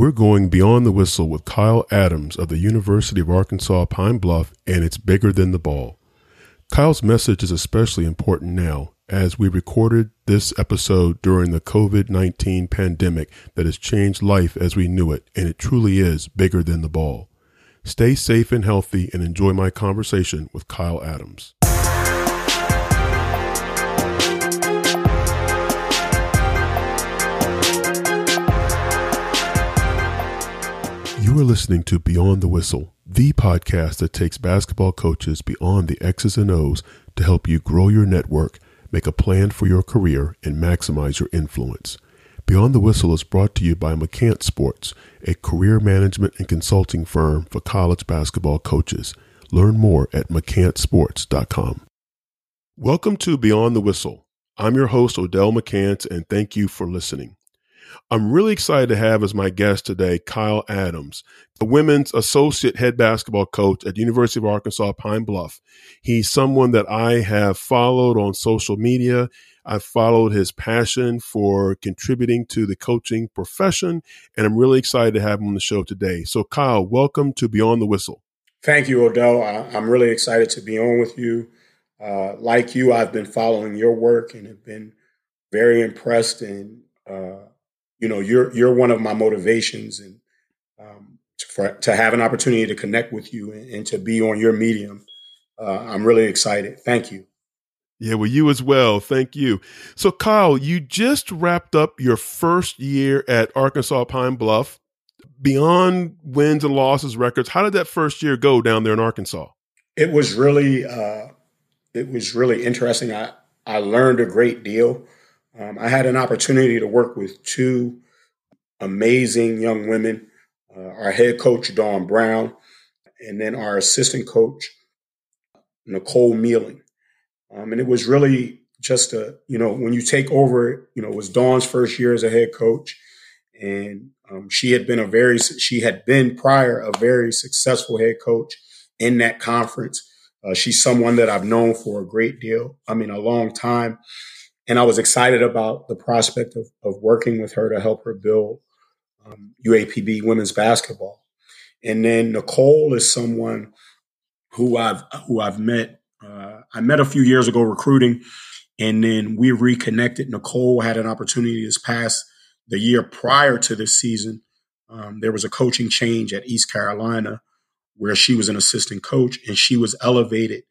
We're going beyond the whistle with Kyle Adams of the University of Arkansas Pine Bluff, and it's bigger than the ball. Kyle's message is especially important now as we recorded this episode during the COVID 19 pandemic that has changed life as we knew it, and it truly is bigger than the ball. Stay safe and healthy and enjoy my conversation with Kyle Adams. You are listening to Beyond the Whistle, the podcast that takes basketball coaches beyond the X's and O's to help you grow your network, make a plan for your career, and maximize your influence. Beyond the Whistle is brought to you by McCants Sports, a career management and consulting firm for college basketball coaches. Learn more at McCantsports.com. Welcome to Beyond the Whistle. I'm your host, Odell McCants, and thank you for listening. I'm really excited to have as my guest today Kyle Adams, the women's associate head basketball coach at the University of Arkansas Pine Bluff. He's someone that I have followed on social media. I've followed his passion for contributing to the coaching profession, and I'm really excited to have him on the show today. So, Kyle, welcome to Beyond the Whistle. Thank you, Odell. I, am really excited to be on with you. Uh, like you, I've been following your work and have been very impressed and uh, you know, you're you're one of my motivations, and um, to, for, to have an opportunity to connect with you and, and to be on your medium, uh, I'm really excited. Thank you. Yeah, well, you as well. Thank you. So, Kyle, you just wrapped up your first year at Arkansas Pine Bluff. Beyond wins and losses records, how did that first year go down there in Arkansas? It was really, uh, it was really interesting. I I learned a great deal. Um, I had an opportunity to work with two amazing young women uh, our head coach, Dawn Brown, and then our assistant coach, Nicole Mealing. Um, and it was really just a, you know, when you take over, you know, it was Dawn's first year as a head coach. And um, she had been a very, she had been prior a very successful head coach in that conference. Uh, she's someone that I've known for a great deal. I mean, a long time. And I was excited about the prospect of, of working with her to help her build um, UAPB women's basketball. And then Nicole is someone who I've who I've met. Uh, I met a few years ago recruiting, and then we reconnected. Nicole had an opportunity this past the year prior to this season. Um, there was a coaching change at East Carolina where she was an assistant coach, and she was elevated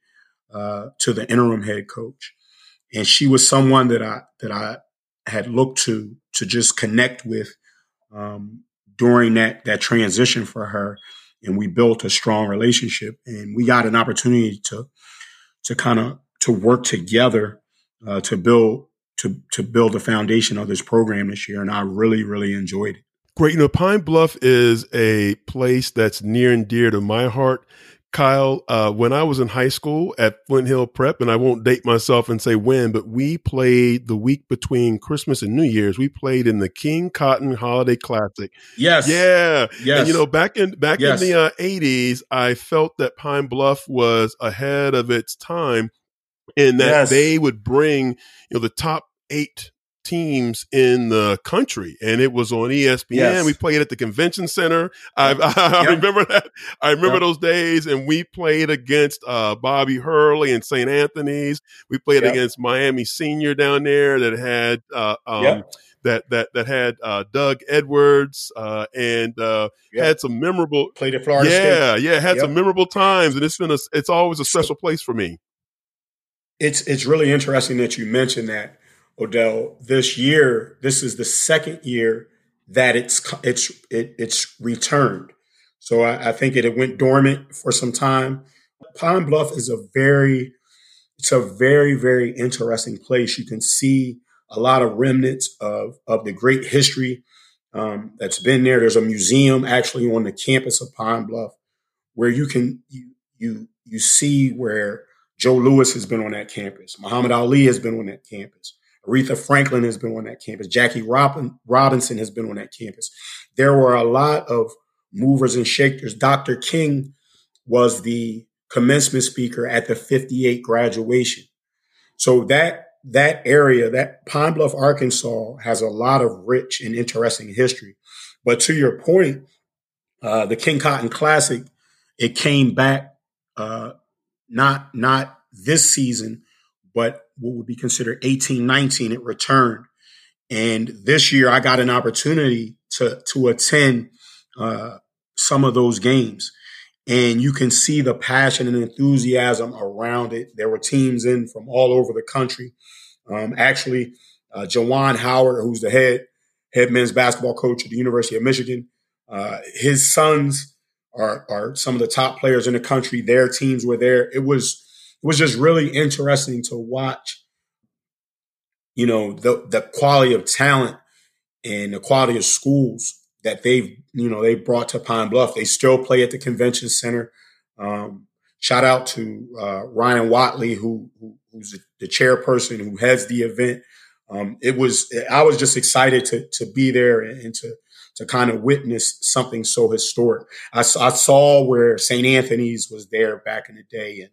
uh, to the interim head coach and she was someone that I that I had looked to to just connect with um, during that that transition for her, and we built a strong relationship, and we got an opportunity to to kind of to work together uh, to build to to build the foundation of this program this year, and I really really enjoyed it. Great, you know, Pine Bluff is a place that's near and dear to my heart Kyle, uh, when I was in high school at Flint Hill Prep, and I won't date myself and say when, but we played the week between Christmas and New Year's. We played in the King Cotton Holiday Classic. Yes. Yeah. Yes. And you know, back in back yes. in the uh, '80s, I felt that Pine Bluff was ahead of its time, in that yes. they would bring you know the top eight teams in the country, and it was on ESPN. Yes. We played at the convention center. I, I yep. remember that. I remember yep. those days, and we played against uh, Bobby Hurley and St. Anthony's. We played yep. against Miami Senior down there that had. Uh, um, that that that had uh, Doug Edwards uh, and uh, yep. had some memorable played at Florida. Yeah, State. yeah, had yep. some memorable times, and it's been a it's always a special place for me. It's it's really interesting that you mentioned that Odell, this year, this is the second year that it's it's it, it's returned. So I, I think it, it went dormant for some time. Pine Bluff is a very it's a very very interesting place. You can see a lot of remnants of of the great history um, that's been there. There's a museum actually on the campus of Pine Bluff where you can you you you see where Joe Louis has been on that campus. Muhammad Ali has been on that campus. Aretha Franklin has been on that campus. Jackie Robin, Robinson has been on that campus. There were a lot of movers and shakers. Dr. King was the commencement speaker at the 58 graduation. So that that area, that Pine Bluff, Arkansas, has a lot of rich and interesting history. But to your point, uh, the King Cotton Classic, it came back uh, not not this season, but what would be considered 18, 19, it returned. And this year I got an opportunity to to attend uh, some of those games. And you can see the passion and enthusiasm around it. There were teams in from all over the country. Um, actually, uh, Juwan Howard, who's the head head men's basketball coach at the University of Michigan, uh, his sons are are some of the top players in the country. Their teams were there. It was it was just really interesting to watch. You know the the quality of talent and the quality of schools that they've you know they brought to Pine Bluff. They still play at the convention center. Um, shout out to uh, Ryan Watley, who, who who's the chairperson who heads the event. Um, it was I was just excited to to be there and to to kind of witness something so historic. I, I saw where St. Anthony's was there back in the day, and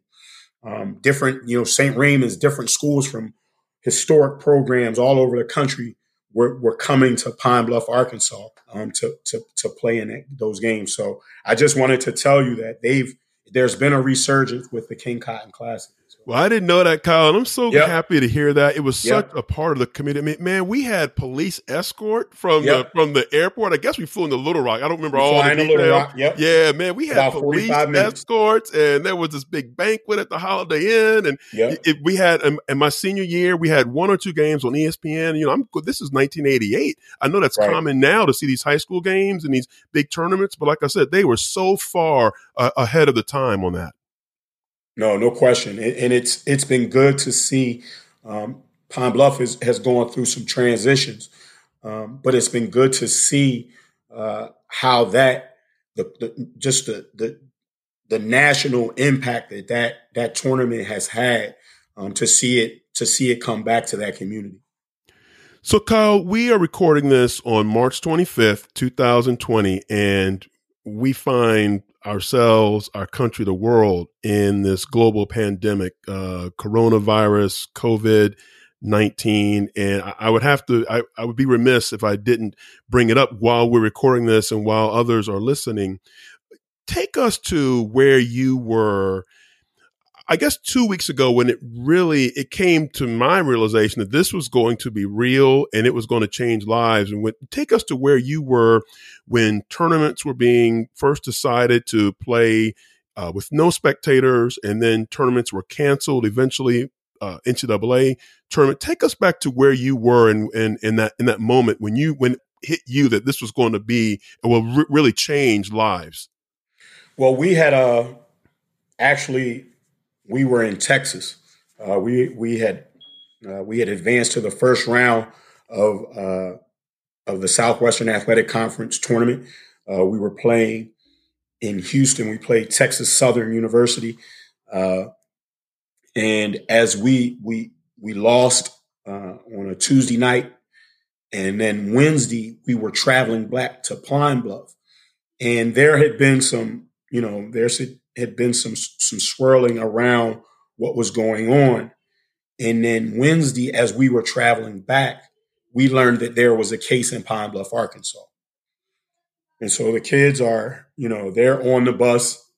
um, different you know St. Raymond's, different schools from historic programs all over the country were, were coming to Pine Bluff, Arkansas, um, to to to play in those games. So I just wanted to tell you that they've there's been a resurgence with the King Cotton Classic. Well, I didn't know that, Kyle, and I'm so yep. happy to hear that. It was such yep. a part of the community. Man, we had police escort from yep. the from the airport. I guess we flew into Little Rock. I don't remember we all the details. Yep. Yeah, man, we had About police escorts, and there was this big banquet at the Holiday Inn, and it, we had um, in my senior year we had one or two games on ESPN. You know, I'm this is 1988. I know that's right. common now to see these high school games and these big tournaments, but like I said, they were so far uh, ahead of the time on that. No, no question, and it's it's been good to see. Um, Pine Bluff is, has gone through some transitions, um, but it's been good to see uh, how that the, the just the, the the national impact that that that tournament has had um, to see it to see it come back to that community. So, Kyle, we are recording this on March 25th, 2020, and we find ourselves, our country, the world in this global pandemic, uh, coronavirus, COVID 19. And I, I, would have to, I, I would be remiss if I didn't bring it up while we're recording this and while others are listening. Take us to where you were I guess two weeks ago when it really it came to my realization that this was going to be real and it was going to change lives. And take us to where you were when tournaments were being first decided to play uh, with no spectators, and then tournaments were canceled. Eventually, uh, NCAA tournament. Take us back to where you were in, in, in that in that moment when you when hit you that this was going to be and will re- really change lives. Well, we had uh, actually we were in Texas. Uh, we we had uh, we had advanced to the first round of uh, of the Southwestern Athletic Conference tournament. Uh, we were playing in Houston. We played Texas Southern University, uh, and as we we we lost uh, on a Tuesday night, and then Wednesday we were traveling back to Pine Bluff, and there had been some you know there's had been some some swirling around what was going on. And then Wednesday, as we were traveling back, we learned that there was a case in Pine Bluff, Arkansas. And so the kids are, you know, they're on the bus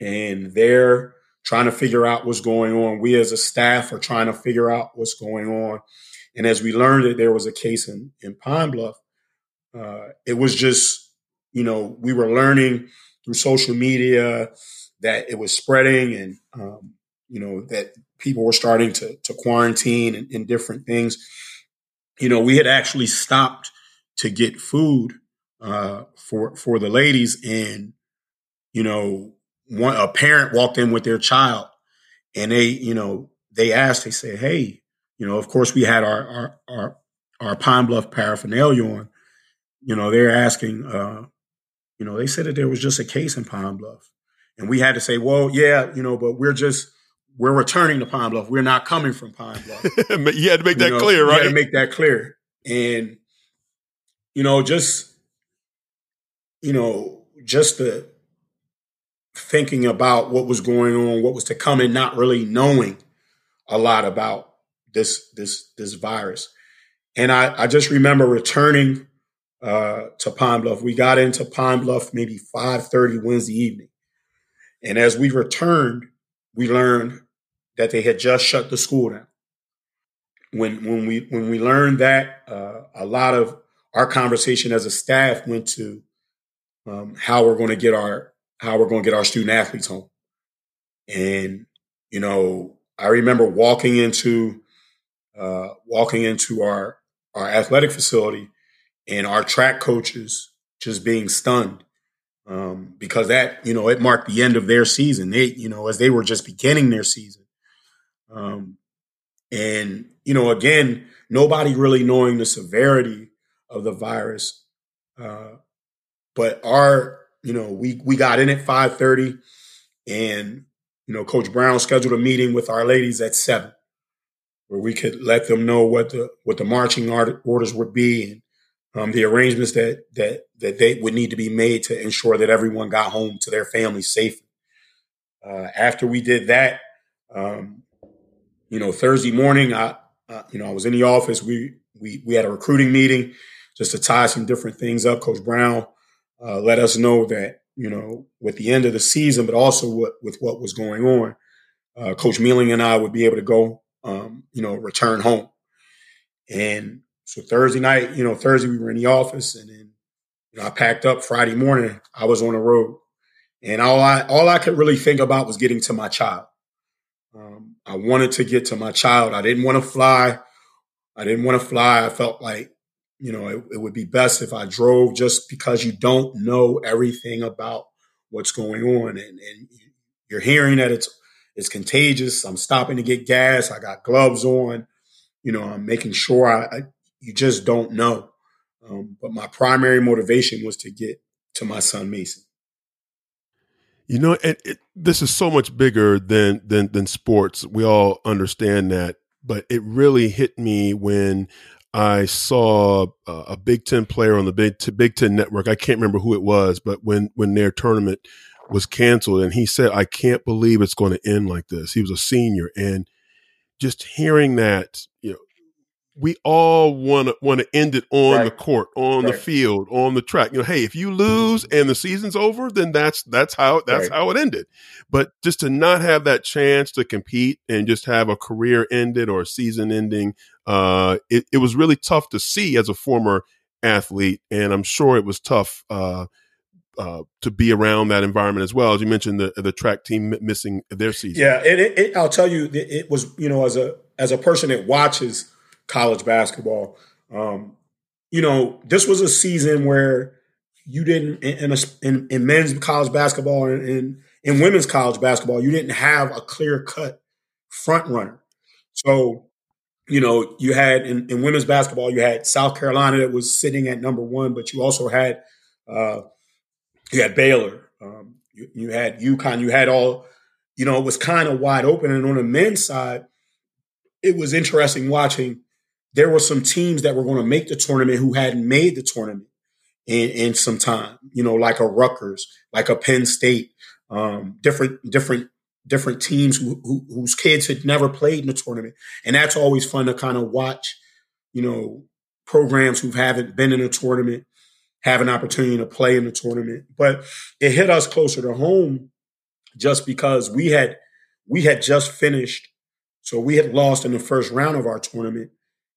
and they're trying to figure out what's going on. We as a staff are trying to figure out what's going on. And as we learned that there was a case in, in Pine Bluff, uh, it was just, you know, we were learning through social media that it was spreading and, um, you know, that people were starting to, to quarantine and, and, different things. You know, we had actually stopped to get food uh, for for the ladies, and you know, one a parent walked in with their child, and they, you know, they asked, they said, "Hey, you know, of course we had our our our, our Pine Bluff paraphernalia on. You know, they're asking, uh, you know, they said that there was just a case in Pine Bluff. And we had to say, well, yeah, you know, but we're just we're returning to Pine Bluff. We're not coming from Pine Bluff. you had to make that know, clear, right? You had to make that clear. And you know, just you know, just the thinking about what was going on, what was to come, and not really knowing a lot about this this this virus. And I, I just remember returning uh, to Pine Bluff. We got into Pine Bluff maybe 5:30 Wednesday evening. And as we returned, we learned that they had just shut the school down. When when we when we learned that, uh, a lot of our conversation as a staff went to um, how we're going to get our how we're going to get our student athletes home. And you know, I remember walking into uh, walking into our our athletic facility and our track coaches just being stunned um, because that you know it marked the end of their season. They you know as they were just beginning their season, um, and you know again nobody really knowing the severity of the virus, uh, but our you know we we got in at five thirty, and you know Coach Brown scheduled a meeting with our ladies at seven, where we could let them know what the what the marching orders would be and um, the arrangements that that that they would need to be made to ensure that everyone got home to their families safely. Uh, after we did that, um, you know, Thursday morning, I uh, you know I was in the office. We we we had a recruiting meeting just to tie some different things up. Coach Brown uh, let us know that you know with the end of the season, but also what, with what was going on, uh, Coach Mealing and I would be able to go, um, you know, return home. And so Thursday night, you know, Thursday we were in the office, and then you know I packed up. Friday morning, I was on the road, and all I all I could really think about was getting to my child. Um, I wanted to get to my child. I didn't want to fly. I didn't want to fly. I felt like you know it, it would be best if I drove, just because you don't know everything about what's going on, and, and you're hearing that it's it's contagious. I'm stopping to get gas. I got gloves on. You know, I'm making sure I, I you just don't know. Um, but my primary motivation was to get to my son Mason. You know, and it, this is so much bigger than than than sports. We all understand that, but it really hit me when I saw a, a Big Ten player on the Big Big Ten network. I can't remember who it was, but when when their tournament was canceled, and he said, "I can't believe it's going to end like this." He was a senior, and just hearing that, you know, we all want to want to end it on right. the court, on right. the field, on the track. You know, hey, if you lose and the season's over, then that's that's how that's right. how it ended. But just to not have that chance to compete and just have a career ended or a season ending, uh, it, it was really tough to see as a former athlete, and I'm sure it was tough. Uh, uh, to be around that environment as well as you mentioned the the track team missing their season. Yeah, it, it, I'll tell you, it was you know as a as a person that watches college basketball. Um, you know, this was a season where you didn't in, in, in men's college basketball and in, in women's college basketball, you didn't have a clear cut front runner. So, you know, you had in, in, women's basketball, you had South Carolina that was sitting at number one, but you also had uh, you had Baylor, um, you, you had UConn, you had all, you know, it was kind of wide open. And on the men's side, it was interesting watching there were some teams that were going to make the tournament who hadn't made the tournament in, in some time, you know, like a Rutgers, like a Penn State, um, different, different, different teams who, who, whose kids had never played in the tournament. And that's always fun to kind of watch, you know, programs who haven't been in a tournament have an opportunity to play in the tournament. But it hit us closer to home just because we had, we had just finished. So we had lost in the first round of our tournament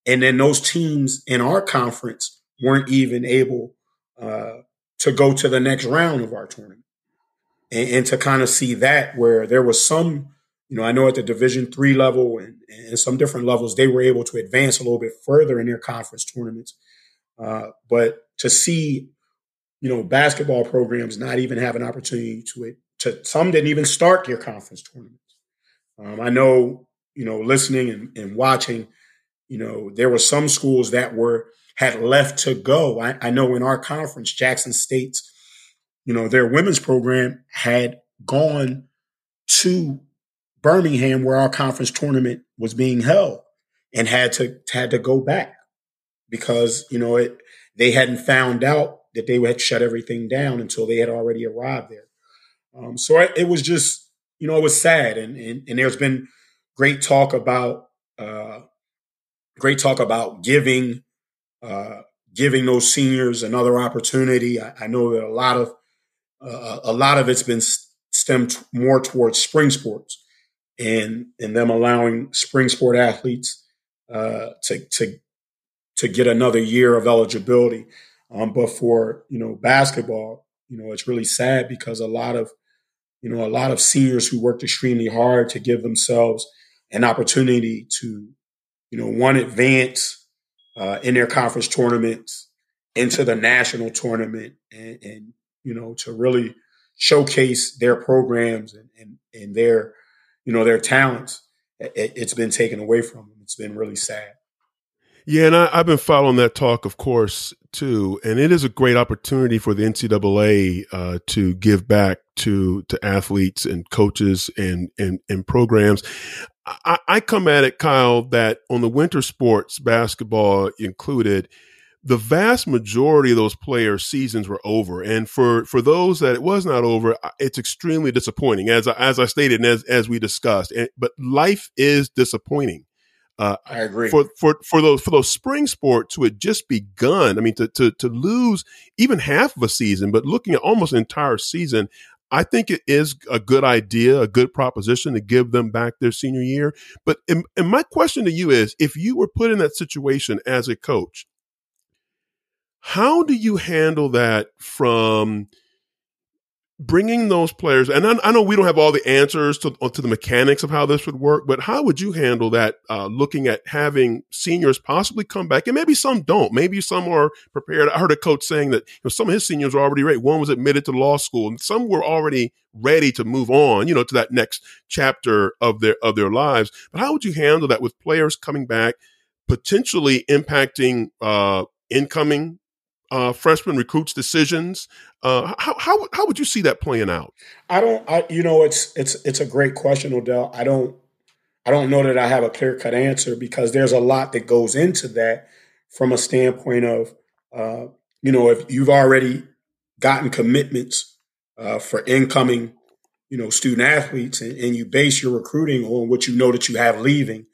and then those teams in our conference weren't even able uh, to go to the next round of our tournament. And, and, to kind of see that where there was some, you know, I know at the Division three level and, and some different levels, they were able to advance a little bit further in their conference tournaments. Uh, but to see, you know, basketball programs not even have an opportunity to it, to some didn't even start their conference tournaments. Um, I know, you know, listening and, and watching you know, there were some schools that were had left to go. I, I know in our conference, Jackson State's, you know, their women's program had gone to Birmingham where our conference tournament was being held and had to had to go back because, you know, it they hadn't found out that they had shut everything down until they had already arrived there. Um, so I, it was just, you know, it was sad. And, and, and there's been great talk about, uh, great talk about giving uh, giving those seniors another opportunity. I, I know that a lot of uh, a lot of it's been stemmed more towards spring sports and and them allowing spring sport athletes uh, to to to get another year of eligibility. Um, but for you know basketball, you know it's really sad because a lot of you know a lot of seniors who worked extremely hard to give themselves an opportunity to you know one advance uh, in their conference tournaments into the national tournament and, and you know to really showcase their programs and, and, and their you know their talents it, has been taken away from them it's been really sad yeah, and I, have been following that talk, of course, too. And it is a great opportunity for the NCAA uh, to give back to to athletes and coaches and and, and programs. I, I come at it, Kyle, that on the winter sports, basketball included, the vast majority of those players' seasons were over, and for for those that it was not over, it's extremely disappointing. As I, as I stated, and as as we discussed, and, but life is disappointing. Uh, I agree. For for for those for those spring sports who had just begun, I mean, to to to lose even half of a season, but looking at almost an entire season, I think it is a good idea, a good proposition to give them back their senior year. But and, my question to you is, if you were put in that situation as a coach, how do you handle that from? Bringing those players, and I, I, know we don't have all the answers to, to the mechanics of how this would work, but how would you handle that? Uh, looking at having seniors possibly come back, and maybe some don't. Maybe some are prepared. I heard a coach saying that you know, some of his seniors are already ready. One was admitted to law school, and some were already ready to move on, you know, to that next chapter of their of their lives. But how would you handle that with players coming back, potentially impacting uh, incoming uh, freshman recruits' decisions. Uh, how, how how would you see that playing out? I don't. I you know it's it's it's a great question, Odell. I don't I don't know that I have a clear cut answer because there's a lot that goes into that from a standpoint of uh, you know if you've already gotten commitments uh, for incoming you know student athletes and, and, you base your recruiting on what you know that you have leaving.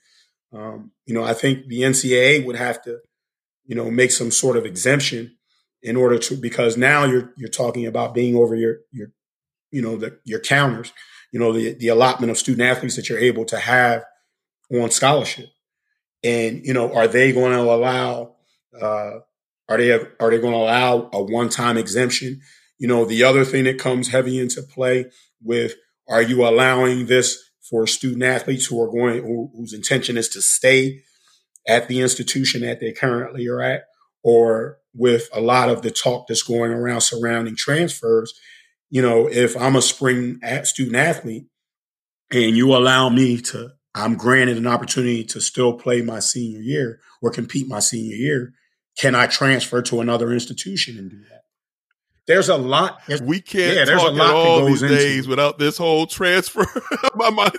Um, you know, I think the NCAA would have to you know make some sort of exemption in order to because now you're you're talking about being over your your you know the your counters, you know the the allotment of student athletes that you're able to have on scholarship, and you know are they going to allow uh, are they are they going to allow a one time exemption? You know the other thing that comes heavy into play with are you allowing this for student athletes who are going who, whose intention is to stay at the institution that they currently are at or with a lot of the talk that's going around surrounding transfers, you know, if I'm a spring student athlete and you allow me to, I'm granted an opportunity to still play my senior year or compete my senior year, can I transfer to another institution and do that? There's a lot. we can't yeah, there's talk a lot all these days without this whole transfer. my mind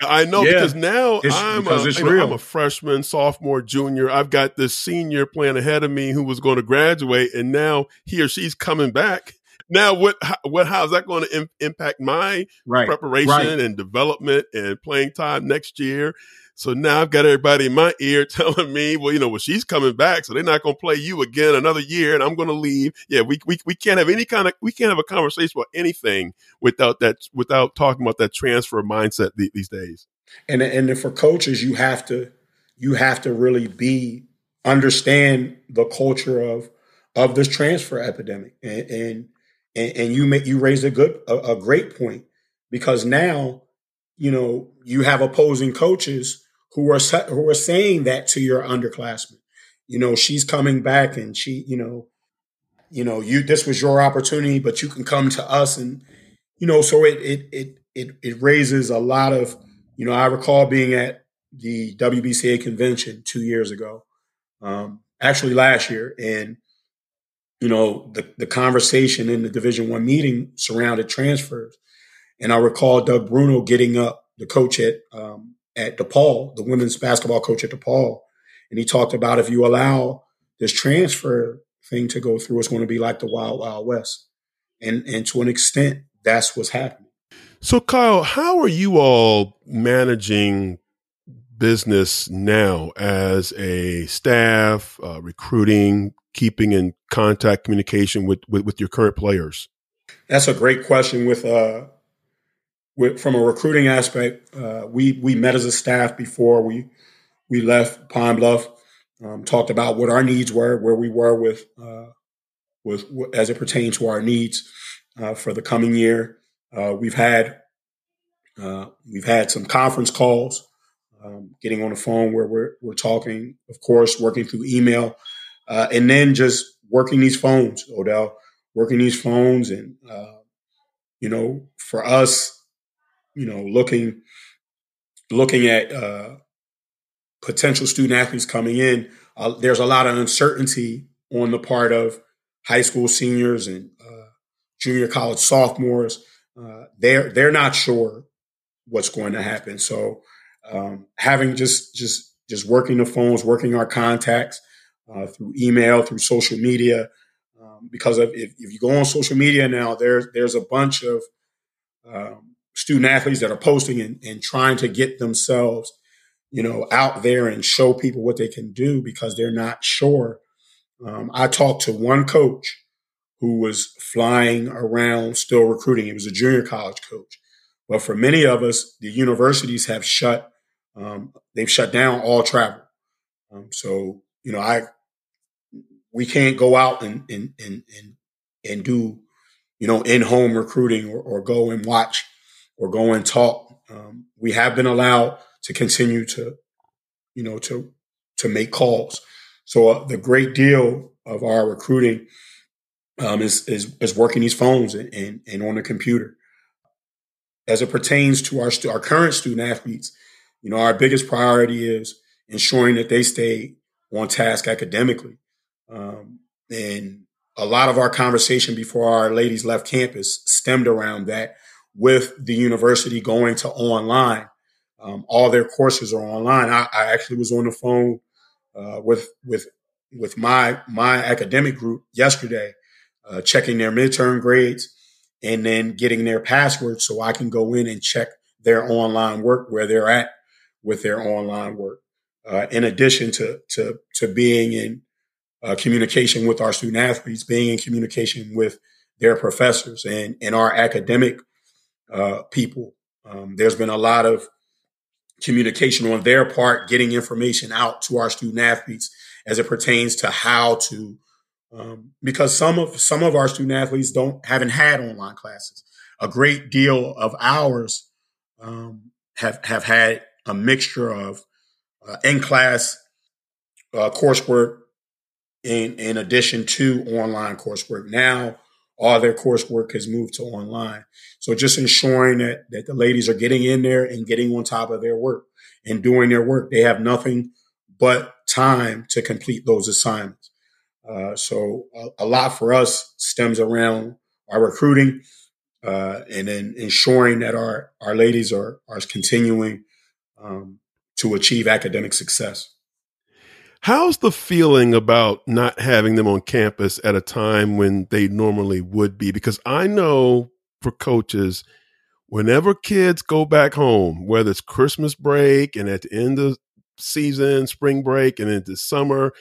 I know yeah, because now it's, I'm because a, you know, I'm a freshman, sophomore, junior. I've got this senior playing ahead of me who was going to graduate, and now he or she's coming back. Now, what what how is that going to Im- impact my right, preparation right. and development and playing time next year? So now I've got everybody in my ear telling me, well, you know, well, she's coming back, so they're not going to play you again another year, and I'm going to leave. Yeah, we, we we can't have any kind of we can't have a conversation about anything without that without talking about that transfer mindset these days. And and for coaches, you have to you have to really be understand the culture of of this transfer epidemic, and and and, you make you raise a good a, a great point because now you know you have opposing coaches who are who are saying that to your underclassmen. You know, she's coming back and she, you know, you know, you this was your opportunity, but you can come to us and you know, so it it it it, it raises a lot of, you know, I recall being at the WBCA convention two years ago, um, actually last year, and you know, the the conversation in the Division One meeting surrounded transfers, and I recall Doug Bruno getting up, the coach at um, at DePaul, the women's basketball coach at DePaul, and he talked about if you allow this transfer thing to go through, it's going to be like the Wild Wild West, and and to an extent, that's what's happening. So, Kyle, how are you all managing business now as a staff, uh, recruiting, keeping in contact, communication with, with, with your current players? That's a great question. With uh, from a recruiting aspect, uh, we we met as a staff before we we left Pine Bluff. Um, talked about what our needs were, where we were with uh, with as it pertains to our needs uh, for the coming year. Uh, we've had uh, we've had some conference calls, um, getting on the phone where we're we're talking, of course, working through email, uh, and then just working these phones, Odell, working these phones, and you know, for us, you know, looking looking at uh, potential student athletes coming in, uh, there's a lot of uncertainty on the part of high school seniors and uh, junior college sophomores. Uh, they're they're not sure what's going to happen. So um, having just just just working the phones, working our contacts uh, through email, through social media, um, because of if, if, you go on social media now, there's there's a bunch of um, student athletes that are posting and, and trying to get themselves, you know, out there and show people what they can do because they're not sure. Um, I talked to one coach who was flying around still recruiting. He was a junior college coach. But for many of us, the universities have shut, um, they've shut down all travel. Um, so, you know, I, we can't go out and, and, and, and, and do, you know, in home recruiting or, or go and watch or go and talk. Um, we have been allowed to continue to, you know, to to make calls. So uh, the great deal of our recruiting um, is, is is working these phones and, and, and on the computer. As it pertains to our our current student athletes, you know, our biggest priority is ensuring that they stay on task academically. Um, and a lot of our conversation before our ladies left campus stemmed around that with the university going to online. Um, all their courses are online. I, I actually was on the phone uh, with with with my my academic group yesterday, uh, checking their midterm grades and then getting their passwords so I can go in and check their online work where they're at with their online work. Uh, in addition to to to being in uh, communication with our student athletes, being in communication with their professors and and our academic uh, people. Um, there's been a lot of communication on their part, getting information out to our student athletes as it pertains to how to, um, because some of some of our student athletes don't haven't had online classes. A great deal of ours um, have have had a mixture of uh, in class uh, coursework in in addition to online coursework. Now all their coursework has moved to online. So just ensuring that, that the ladies are getting in there and getting on top of their work and doing their work. They have nothing but time to complete those assignments. Uh, so a, a, lot for us stems around our recruiting uh, and then ensuring that our, our ladies are, are continuing um, to achieve academic success. How's the feeling about not having them on campus at a time when they normally would be? Because I know for coaches, whenever kids go back home, whether it's Christmas break and at the end of season, spring break, and into summer,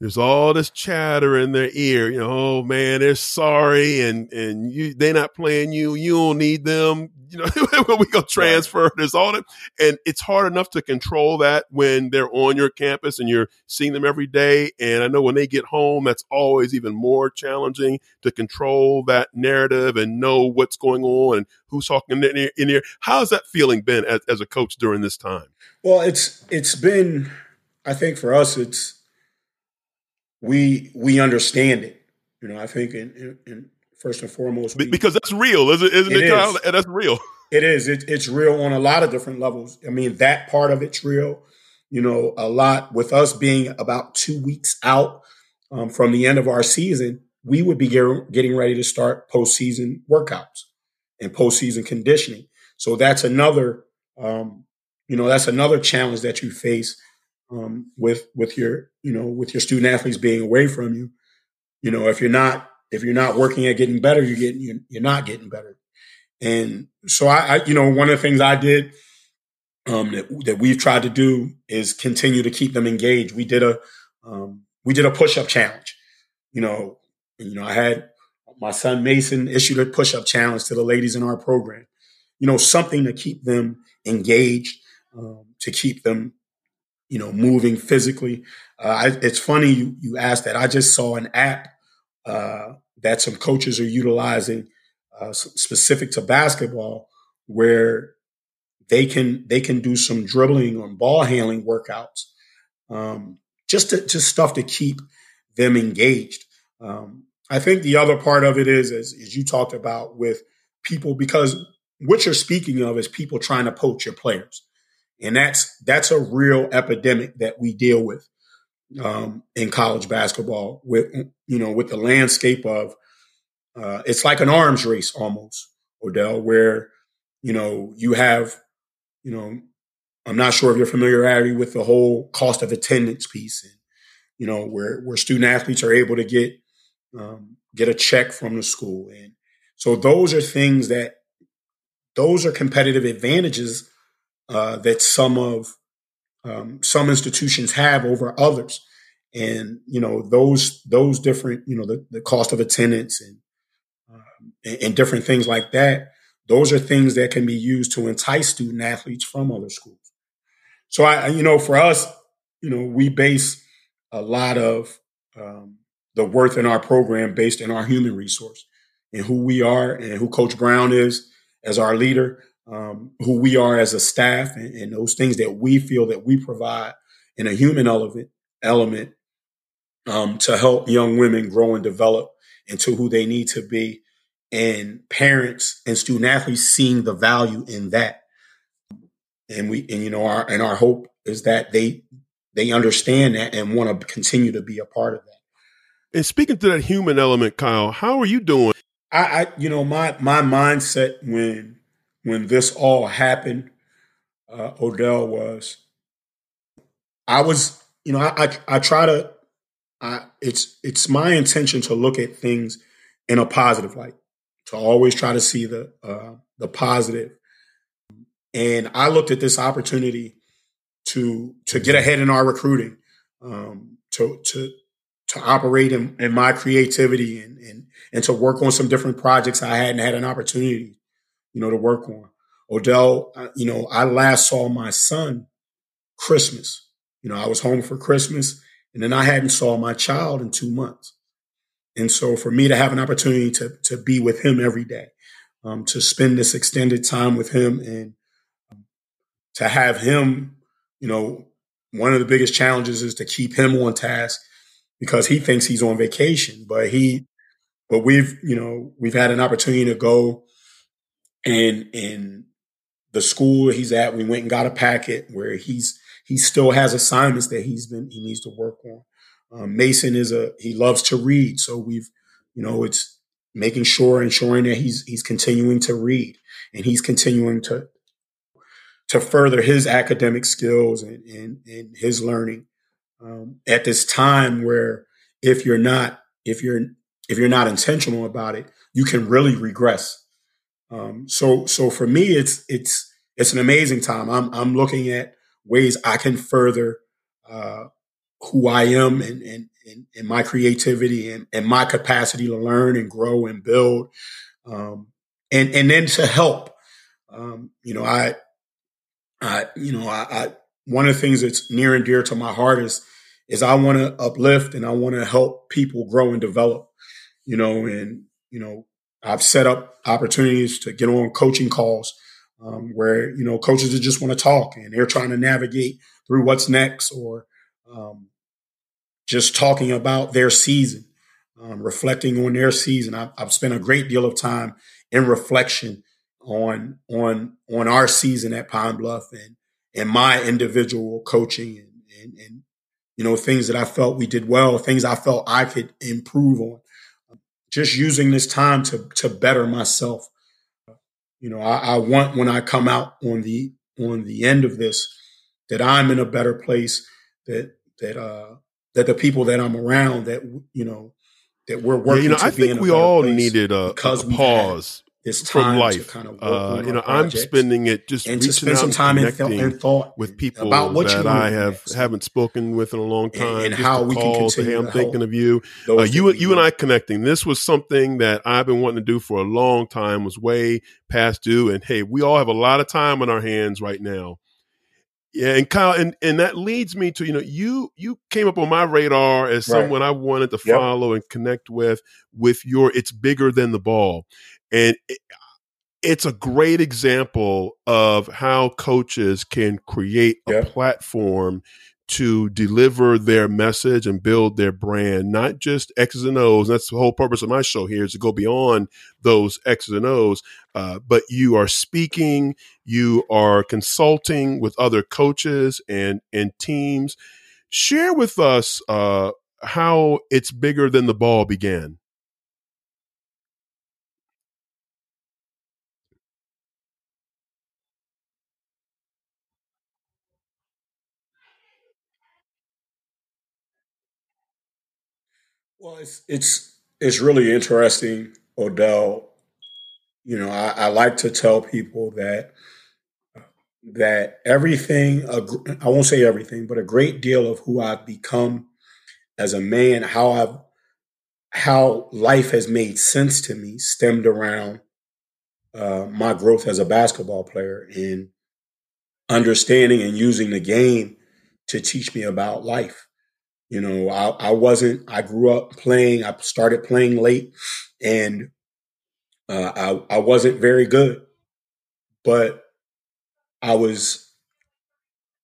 there's all this chatter in their ear. You know, oh man, they're sorry, and and you they're not playing you. You don't need them. You know, we go transfer. There's all that, and it's hard enough to control that when they're on your campus and you're seeing them every day. And I know when they get home, that's always even more challenging to control that narrative and know what's going on and who's talking in in here. How's that feeling been as, as a coach during this time? Well, it's it's been. I think for us, it's we we understand it. You know, I think in, in, in first and foremost we, because that's real, isn't, isn't it? That's real. It is. It, it's real on a lot of different levels. I mean, that part of it's real. You know, a lot with us being about two weeks out um, from the end of our season, we would be getting ready to start postseason workouts and postseason conditioning. So that's another, um, you know, that's another challenge that you face um, with with your you know with your student athletes being away from you. You know, if you're not if you're not working at getting better, you're getting you're, you're not getting better. And so I, I, you know, one of the things I did um, that, that we've tried to do is continue to keep them engaged. We did a um, we did a push up challenge. You know, you know, I had my son Mason issued a push up challenge to the ladies in our program. You know, something to keep them engaged, um, to keep them, you know, moving physically. Uh, I, it's funny you, you asked that. I just saw an app uh, that some coaches are utilizing uh, specific to basketball where they can they can do some dribbling or ball handling workouts, um, just to, just stuff to keep them engaged. Um, I think the other part of it is, as, as you talked about with people, because what you're speaking of is people trying to poach your players, and that's that's a real epidemic that we deal with um, in college basketball. With you know, with the landscape of uh, it's like an arms race almost, Odell, where you know you have you know, I'm not sure of your familiarity with the whole cost of attendance piece, and you know, where where student athletes are able to get um, get a check from the school, and so those are things that those are competitive advantages uh, that some of um, some institutions have over others, and you know those those different you know the, the cost of attendance and, um, and and different things like that those are things that can be used to entice student athletes from other schools. So I, you know, for us, you know, we base a lot of um, the worth in our program based in our human resource and who we are and who Coach Brown is as our leader, um, who we are as a staff, and, and, those things that we feel that we provide in a human element element um, to help young women grow and develop into who they need to be and parents and student athletes seeing the value in that. And we, and you know, our, and our hope is that they, they understand that and want to continue to be a part of that. And speaking to that human element, Kyle, how are you doing? I, I you know, my, my mindset when, when this all happened, uh, Odell was, I was, you know, I, I, I try to, I, it's, it's my intention to look at things in a positive light to always try to see the uh, the positive. And I looked at this opportunity to to get ahead in our recruiting, um, to to to operate in, in my creativity and, and and to work on some different projects I hadn't had an opportunity, you know, to work on. Odell, you know, I last saw my son Christmas. You know, I was home for Christmas, and then I hadn't saw my child in two months. And so for me to have an opportunity to, to be with him every day, um, to spend this extended time with him and um, to have him, you know, one of the biggest challenges is to keep him on task because he thinks he's on vacation, but he, but we've, you know, we've had an opportunity to go and, in the school he's at, we went and got a packet where he's, he still has assignments that he's been, he needs to work on. Um, Mason is a he loves to read, so we've you know it's making sure ensuring that he's he's continuing to read and he's continuing to to further his academic skills and and, and his learning um, at this time where if you're not if you're if you're not intentional about it, you can really regress. Um, so so for me, it's it's it's an amazing time. I'm I'm looking at ways I can further uh, who I am and, and, and, my creativity and, and, my capacity to learn and grow and build. Um, and, and then to help, um, you know, I, I, you know, I, I, one of the things that's near and dear to my heart is, is I want to uplift and I want to help people grow and develop, you know, and, you know, I've set up opportunities to get on coaching calls um, where, you know, coaches just want to talk and they're trying to navigate through what's next or, um, just talking about their season, um, reflecting on their season. I've, I've, spent a great deal of time in reflection on on on our season at Pine Bluff and and my individual coaching and, and, and you know things that I felt we did well, things I felt I could improve on. Just using this time to to better myself. You know, I, I want when I come out on the on the end of this that I'm in a better place. That that uh, that the people that I'm around that you know that we're working. Yeah, you know, I think we all needed a, a pause this time from life. to kind of uh, you know, I'm spending it just and to spend some time th- connecting in thought with people about what that you I have next. haven't spoken with in a long time, and just how we can call, say, continue hey, I'm thinking of you. Uh, you, you and. I connecting. This was something that I've been wanting to do for a long time. Was way past due, and hey, we all have a lot of time on our hands right now. Yeah, and Kyle, and, and that leads me to you know you you came up on my radar as Right. someone I wanted to Yep. follow and connect with with your it's bigger than the ball, and it, it's a great example of how coaches can create a Yep. platform to deliver their message and build their brand, not just X's and O's. That's the whole purpose of my show here is to go beyond those X's and O's. Uh, but you are speaking, you are consulting with other coaches and and teams. Share with us uh, how it's bigger than the ball began. Well, it's it's it's really interesting, Odell. You know, I, I like to tell people that that everything I won't say everything, but a great deal of who I've become as a man, how I've how life has made sense to me, stemmed around uh, my growth as a basketball player and understanding and using the game to teach me about life. You know, I, I wasn't. I grew up playing. I started playing late, and uh, I I wasn't very good, but I was.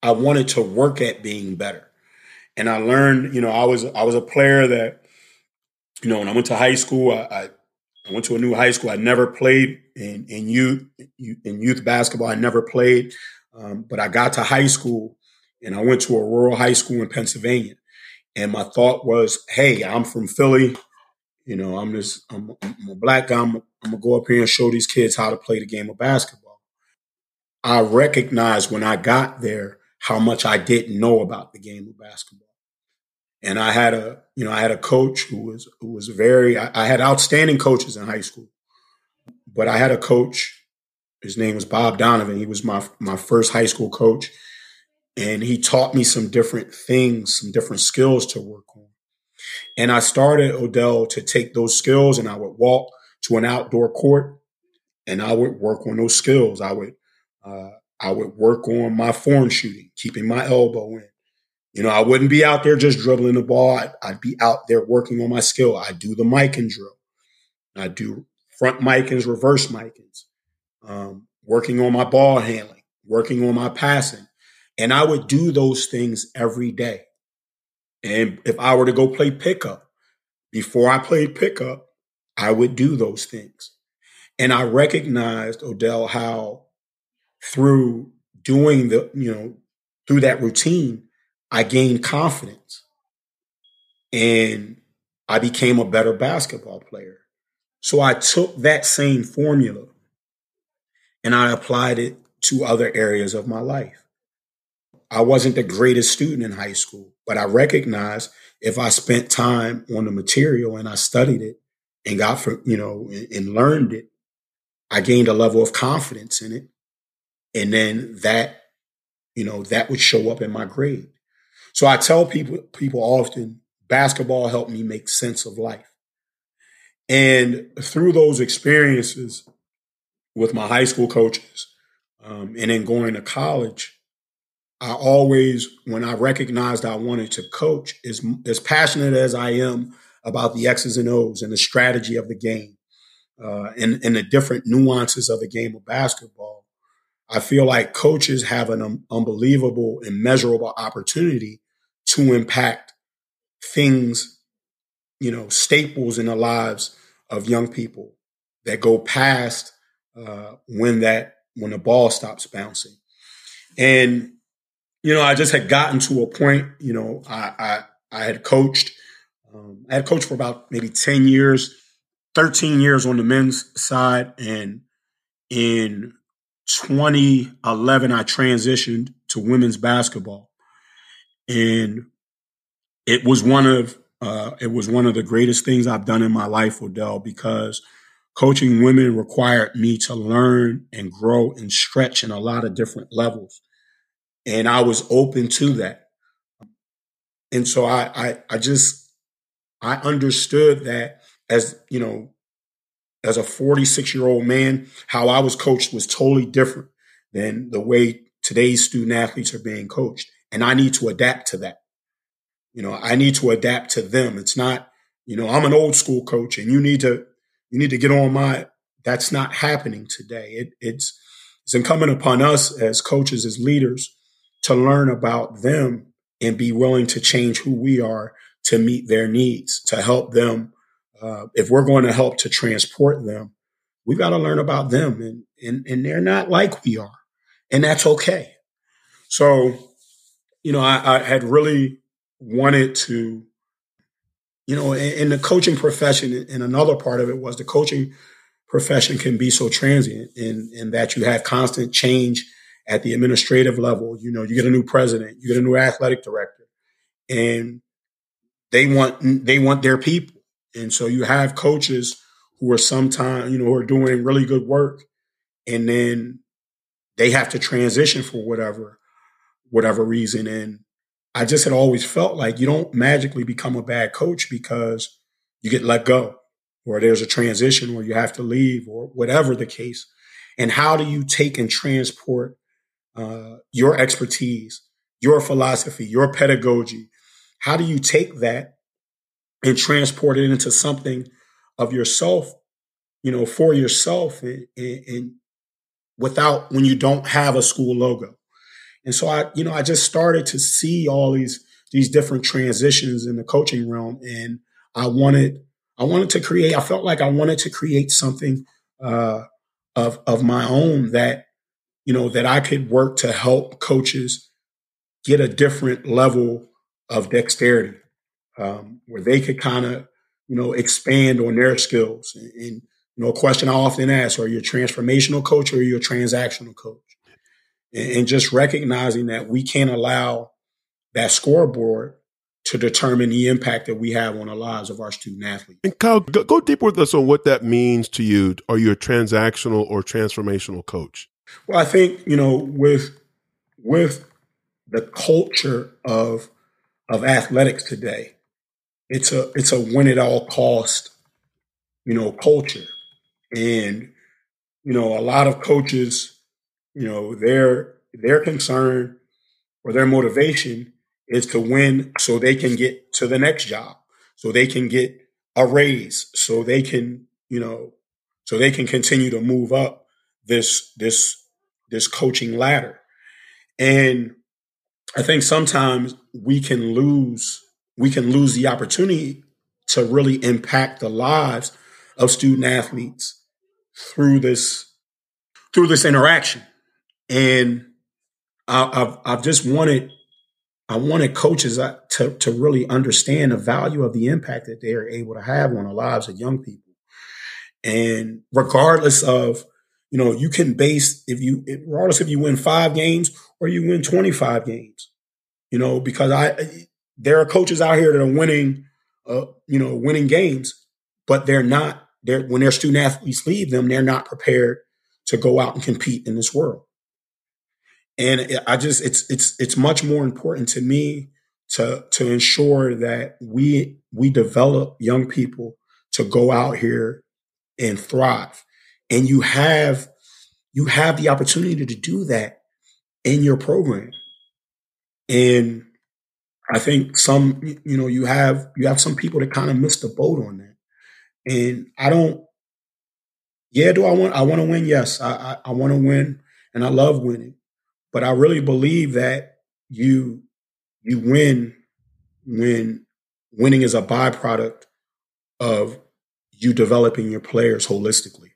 I wanted to work at being better, and I learned. You know, I was I was a player that, you know, when I went to high school, I, I, I went to a new high school. I never played in in youth in youth basketball. I never played, um, but I got to high school, and I went to a rural high school in Pennsylvania. And my thought was, hey, I'm from Philly. You know, I'm just, I'm, I'm a black guy. I'm, I'm going to go up here and show these kids how to play the game of basketball. I recognized when I got there how much I didn't know about the game of basketball. And I had a, you know, I had a coach who was, who was very, I, I had outstanding coaches in high school, but I had a coach, his name was Bob Donovan. He was my, my first high school coach and he taught me some different things, some different skills to work on. And I started Odell to take those skills and I would walk to an outdoor court and I would work on those skills. I would uh, I would work on my form shooting, keeping my elbow in. You know, I wouldn't be out there just dribbling the ball. I'd, I'd be out there working on my skill. I do the Mikan drill. I do front Mikans, reverse Mikans, um, working on my ball handling, working on my passing. And I would do those things every day. And if I were to go play pickup, before I played pickup, I would do those things. And I recognized, Odell, how through doing the, you know, through that routine, I gained confidence and I became a better basketball player. So I took that same formula and I applied it to other areas of my life. I wasn't the greatest student in high school, but I recognized if I spent time on the material and I studied it and got from, you know, and, and learned it, I gained a level of confidence in it. And then that, you know, that would show up in my grade. So I tell people, people often basketball helped me make sense of life. And through those experiences with my high school coaches, um, and then going to college, I always, when I recognized I wanted to coach, as, as passionate as I am about the X's and O's and the strategy of the game uh, and, and the different nuances of the game of basketball, I feel like coaches have an um, unbelievable and measurable opportunity to impact things, you know, staples in the lives of young people that go past uh, when that when the ball stops bouncing. And you know, I just had gotten to a point. You know, I I, I had coached. Um, I had coached for about maybe ten years, thirteen years on the men's side, and in 2011 I transitioned to women's basketball, and it was one of uh, it was one of the greatest things I've done in my life, Odell, because coaching women required me to learn and grow and stretch in a lot of different levels. And I was open to that. And so I, I, I just, I understood that as, you know, as a 46 year old man, how I was coached was totally different than the way today's student athletes are being coached. And I need to adapt to that. You know, I need to adapt to them. It's not, you know, I'm an old school coach and you need to, you need to get on my, that's not happening today. It, it's, it's incumbent upon us as coaches, as leaders to learn about them and be willing to change who we are to meet their needs, to help them. Uh, if we're going to help to transport them, we got to learn about them and, and, and they're not like we are and that's okay. So, you know, I, I had really wanted to, you know, in, in, the coaching profession, and another part of it was the coaching profession can be so transient in, in that you have constant change at the administrative level. You know, you get a new president, you get a new athletic director, and they want they want their people. And so you have coaches who are sometimes, you know, who are doing really good work, and then they have to transition for whatever whatever reason. And I just had always felt like you don't magically become a bad coach because you get let go or there's a transition where you have to leave or whatever the case. And how do you take and transport uh, your expertise, your philosophy, your pedagogy? How do you take that and transport it into something of yourself, you know, for yourself and, and, and without when you don't have a school logo. And so I, you know, I just started to see all these these different transitions in the coaching realm, and I wanted I wanted to create. I felt like I wanted to create something uh, of of my own that you know that I could work to help coaches get a different level of dexterity, um, where they could kind of you know expand on their skills and, and you know, a question I often ask, are you a transformational coach or are you a transactional coach? And, and just recognizing that we can't allow that scoreboard to determine the impact that we have on the lives of our student athletes. And Kyle, go, go deeper with us on what that means to you. Are you a transactional or transformational coach? Well, I think, you know, with with the culture of of athletics today, it's a it's a win at all cost, you know, culture. And, you know, a lot of coaches, you know, their their concern or their motivation is to win so they can get to the next job, so they can get a raise, so they can, you know, so they can continue to move up this this this coaching ladder. And I think sometimes we can lose we can lose the opportunity to really impact the lives of student athletes through this through this interaction, and I, have I've just wanted I wanted coaches uh, to to really understand the value of the impact that they are able to have on the lives of young people, and regardless of you know you can base if you regardless if you win five games or you win twenty five games, you know because I there are coaches out here that are winning uh, you know winning games, but they're not they're, when their student athletes leave them, they're not prepared to go out and compete in this world. And I just, it's, it's, it's much more important to me to, to ensure that we, we develop young people to go out here and thrive. And you have, you have the opportunity to do that in your program. And I think some, you know, you have, you have some people that kind of miss the boat on that. And I don't, yeah, do I want, I want to win? Yes, I, I, I want to win and I love winning. But I really believe that you, you win when winning is a byproduct of you developing your players holistically.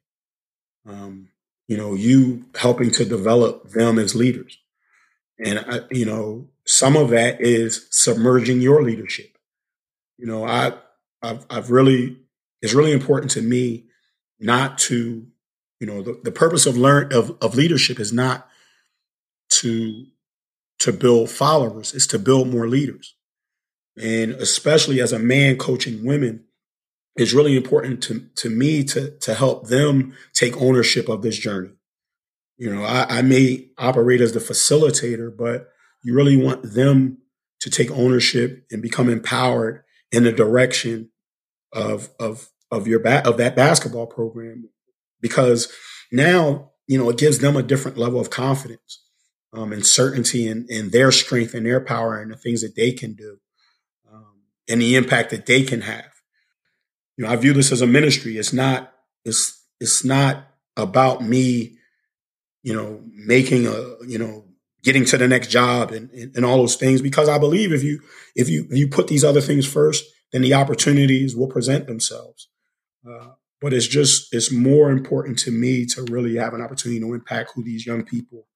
Um, you know, you helping to develop them as leaders. And, I, you know, some of that is submerging your leadership. You know, I, I've, I've really it's really important to me not to, you know, the, the purpose of learn of, of leadership is not to to build followers, it's to build more leaders. And especially as a man coaching women, it's really important to, to me to, to help them take ownership of this journey. You know, I, I may operate as the facilitator, but you really want them to take ownership and become empowered in the direction of of of your ba- of that basketball program because now you know it gives them a different level of confidence um, and certainty in, in their strength and their power and the things that they can do um, and the impact that they can have you know i view this as a ministry. It's not it's it's not about me you know making a you know getting to the next job and, and, and all those things. Because i believe if you if you if you put these other things first then the opportunities will present themselves. Uh, but it's just it's more important to me to really have an opportunity to impact who these young people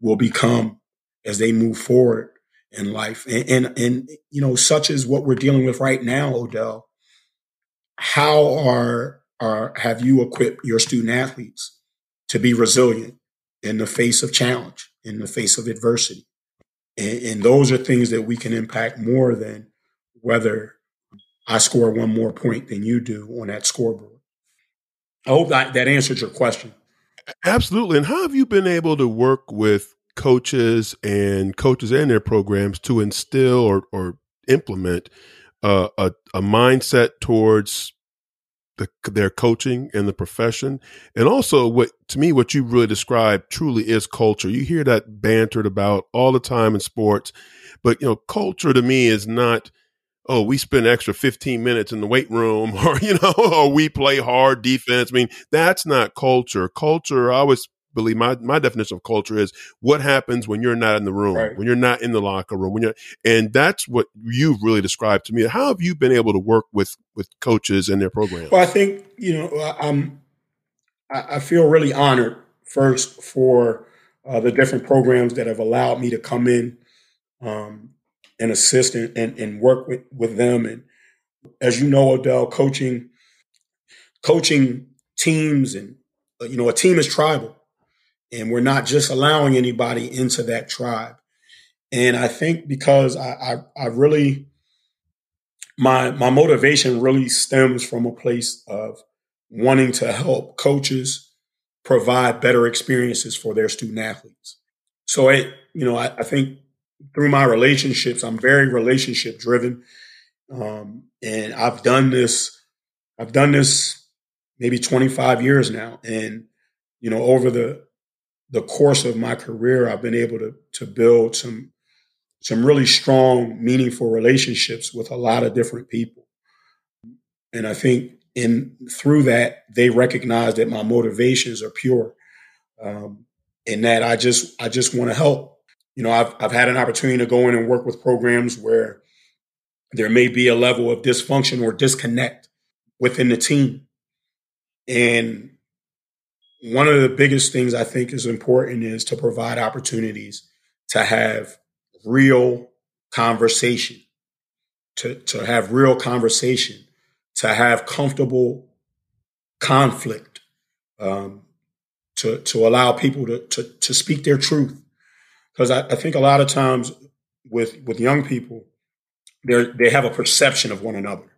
will become as they move forward in life. And and, and you know such as what we're dealing with right now odell how are are have you equipped your student athletes to be resilient in the face of challenge in the face of adversity and, and those are things that we can impact more than whether i score one more point than you do on that scoreboard I hope that, that answers your question. Absolutely. And how have you been able to work with coaches and coaches and their programs to instill or, or implement a, a mindset towards the, their coaching and the profession, and also what to me what you really describe truly is culture. You hear that bantered about all the time in sports, but you know, culture to me is not oh, we spend extra 15 minutes in the weight room or, you know, or we play hard defense. I mean, that's not culture. Culture, I always believe my, my definition of culture is what happens when you're not in the room, right. when you're not in the locker room, when you're, and that's what you've really described to me. How have you been able to work with, with coaches and their programs? Well, I think, you know, I'm, I feel really honored first for uh, the different programs that have allowed me to come in um, and assist and, and, and work with, with them. And as you know, Odell, coaching coaching teams and uh, you know a team is tribal, and we're not just allowing anybody into that tribe. And I think because I, I, I really my my motivation really stems from a place of wanting to help coaches provide better experiences for their student athletes. So it, you know, I, I think through my relationships, I'm very relationship driven. Um, and I've done this, I've done this maybe 25 years now. And, you know, over the, the course of my career, I've been able to, to build some, some really strong, meaningful relationships with a lot of different people. And I think in through that, they recognize that my motivations are pure. Um, and that I just, I just want to help you know, I've I've had an opportunity to go in and work with programs where there may be a level of dysfunction or disconnect within the team. And one of the biggest things I think is important is to provide opportunities to have real conversation, to, to have real conversation, to have comfortable conflict, um, to, to allow people to, to, to speak their truth. Because I, I, think a lot of times with with young people, they they have a perception of one another,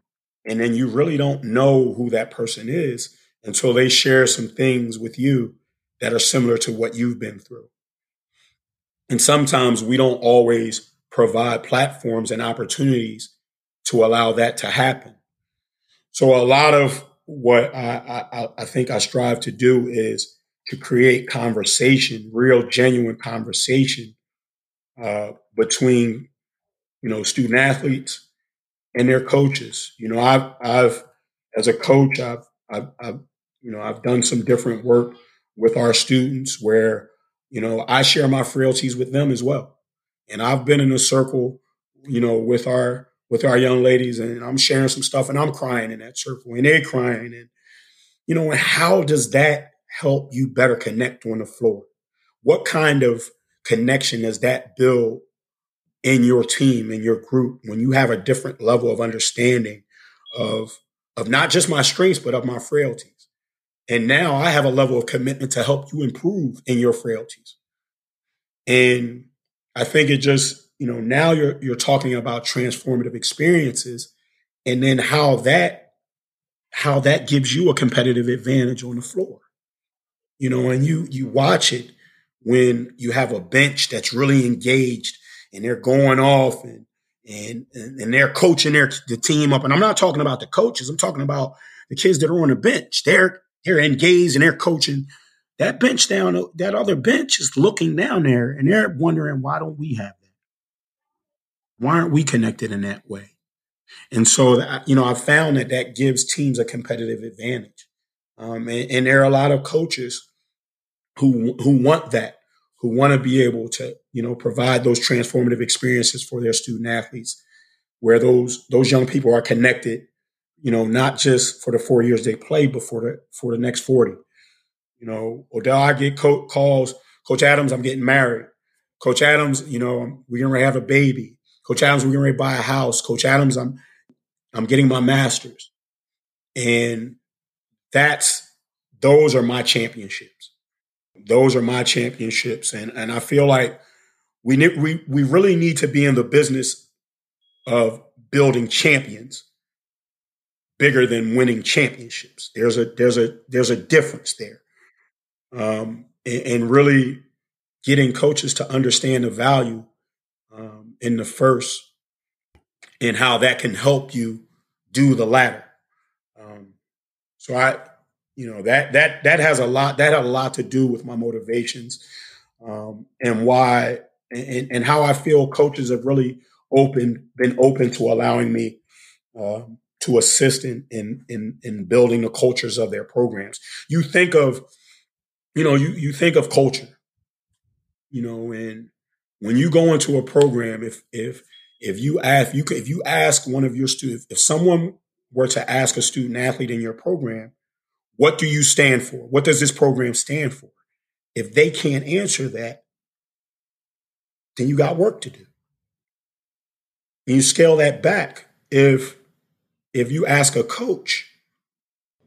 and then you really don't know who that person is until they share some things with you that are similar to what you've been through. And sometimes we don't always provide platforms and opportunities to allow that to happen. So a lot of what I, I, I think I strive to do is to create conversation, real, genuine conversation uh, between you know student athletes and their coaches. You know, I've I've as a coach, I've I've, I've you know I've done some different work with our students where you know I share my frailties with them as well, and I've been in a circle, you know, with our with our young ladies, and I'm sharing some stuff, and I'm crying in that circle, and they're crying, and you know, how does that help you better connect on the floor? What kind of connection does that build in your team, in your group, when you have a different level of understanding of, of not just my strengths, but of my frailties? And now I have a level of commitment to help you improve in your frailties. And I think it just, you know, now you're you're talking about transformative experiences and then how that how that gives you a competitive advantage on the floor. You know, and you you watch it when you have a bench that's really engaged and they're going off and and and they're coaching their the team up. And I'm not talking about the coaches. I'm talking about the kids that are on the bench. They're they're engaged and they're coaching. That bench down, that other bench is looking down there and they're wondering why don't we have that? Why aren't we connected in that way? And so, you know, I found that that gives teams a competitive advantage. Um, and, and there are a lot of coaches who who want that, who want to be able to, you know, provide those transformative experiences for their student athletes, where those those young people are connected, you know, not just for the four years they play, but for the for the next forty. You know, Odell, I get co- calls, Coach Adams, I'm getting married. Coach Adams, you know, we're gonna have a baby. Coach Adams, we're gonna buy a house. Coach Adams, I'm I'm getting my master's. And that's those are my championships. Those are my championships. And and I feel like we ne- we we really need to be in the business of building champions bigger than winning championships. There's a there's a there's a difference there. Um, and, and really getting coaches to understand the value um, in the first and how that can help you do the latter. Um, so I, you know, that that that has a lot that had a lot to do with my motivations um, and why and, and, how I feel coaches have really open been open to allowing me uh, to assist in, in in in building the cultures of their programs. You think of, you know, you you think of culture, you know, and when you go into a program, if if if you ask you could, if you ask one of your students, if someone were to ask a student athlete in your program, what do you stand for? What does this program stand for? If they can't answer that, then you got work to do. And you scale that back. If if you ask a coach,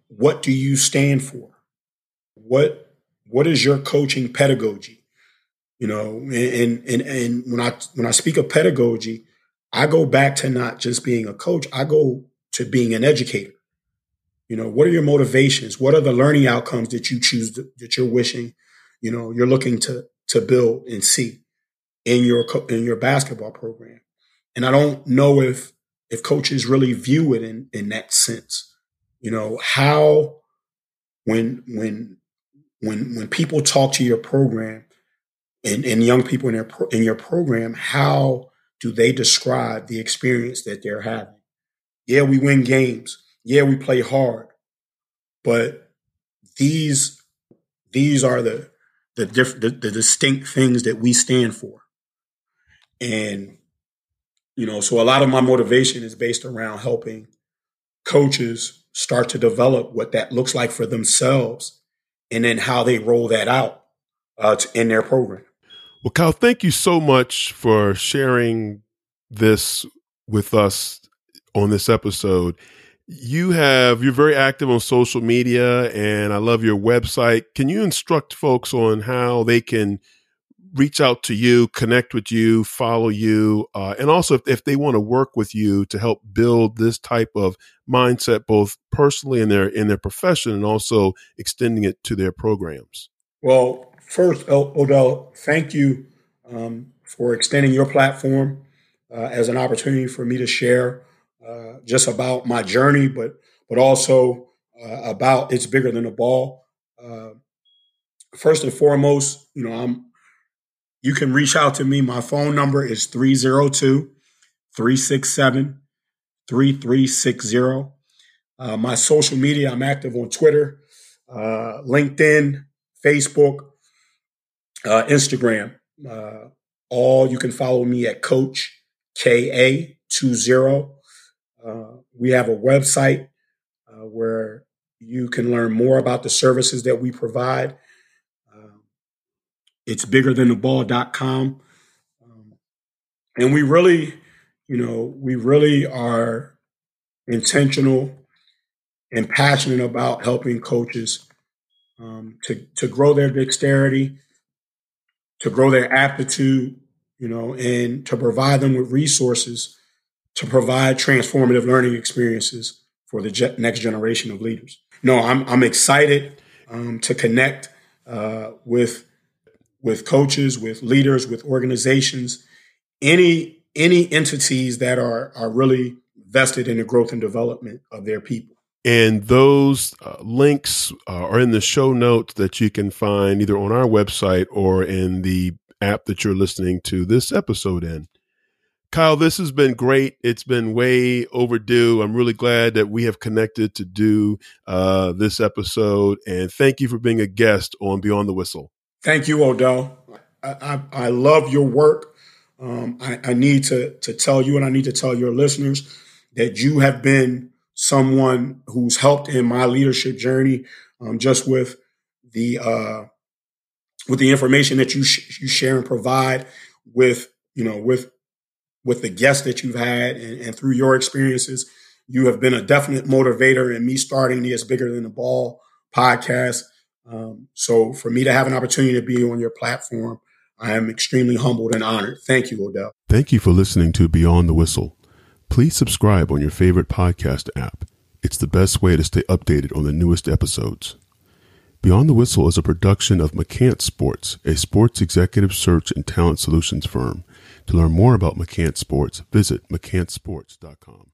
what do you stand for? What what is your coaching pedagogy? You know, and and and when I when I speak of pedagogy, I go back to not just being a coach, I go to being an educator. You know, what are your motivations? What are the learning outcomes that you choose to, that you're wishing, you know, you're looking to to build and see in your in your basketball program? And I don't know if if coaches really view it in in that sense. You know, how when when when when people talk to your program and, and young people in their in your program, how do they describe the experience that they're having? Yeah, we win games. Yeah, we play hard. But these these are the the, diff, the, the distinct things that we stand for. And you know, so a lot of my motivation is based around helping coaches start to develop what that looks like for themselves and then how they roll that out uh, in their program. Well, Kyle, thank you so much for sharing this with us on this episode. You have you're very active on social media and I love your website. Can you instruct folks on how they can reach out to you, connect with you, follow you, uh, and also if, if they want to work with you to help build this type of mindset, both personally in their in their profession and also extending it to their programs? Well, first, Odell, thank you um, for extending your platform uh, as an opportunity for me to share uh, just about my journey, but but also uh, about it's bigger than a ball. Uh, first and foremost, you know, I'm. You can reach out to me. My phone number is 302 367 3360. Uh, my social media, I'm active on Twitter, uh, LinkedIn, Facebook, uh, Instagram. Uh, all you can follow me at Coach KA20. We have a website uh, where you can learn more about the services that we provide. Uh, it's biggerthantheball.com. Um, and we really, you know, we really are intentional and passionate about helping coaches um, to to grow their dexterity, to grow their aptitude, you know, and to provide them with resources to provide transformative learning experiences for the next generation of leaders. No, I'm I'm excited um, to connect uh, with with coaches, with leaders, with organizations, any any entities that are are really vested in the growth and development of their people. And those uh, links uh, are in the show notes that you can find either on our website or in the app that you're listening to this episode in. Kyle, this has been great. It's been way overdue. I'm really glad that we have connected to do uh, this episode. And thank you for being a guest on Beyond the Whistle. Thank you, Odell. I, I, I love your work. Um, I, I need to, to tell you, and I need to tell your listeners that you have been someone who's helped in my leadership journey, um, just with the uh, with the information that you sh- you share and provide with you know with with the guests that you've had and, and, through your experiences, you have been a definite motivator in me starting the It's Bigger Than the Ball podcast. Um, so for me to have an opportunity to be on your platform, I am extremely humbled and honored. Thank you, Odell. Thank you for listening to Beyond the Whistle. Please subscribe on your favorite podcast app. It's the best way to stay updated on the newest episodes. Beyond the Whistle is a production of McCants Sports, a sports executive search and talent solutions firm. To learn more about McCants Sports, visit mccantsports.com.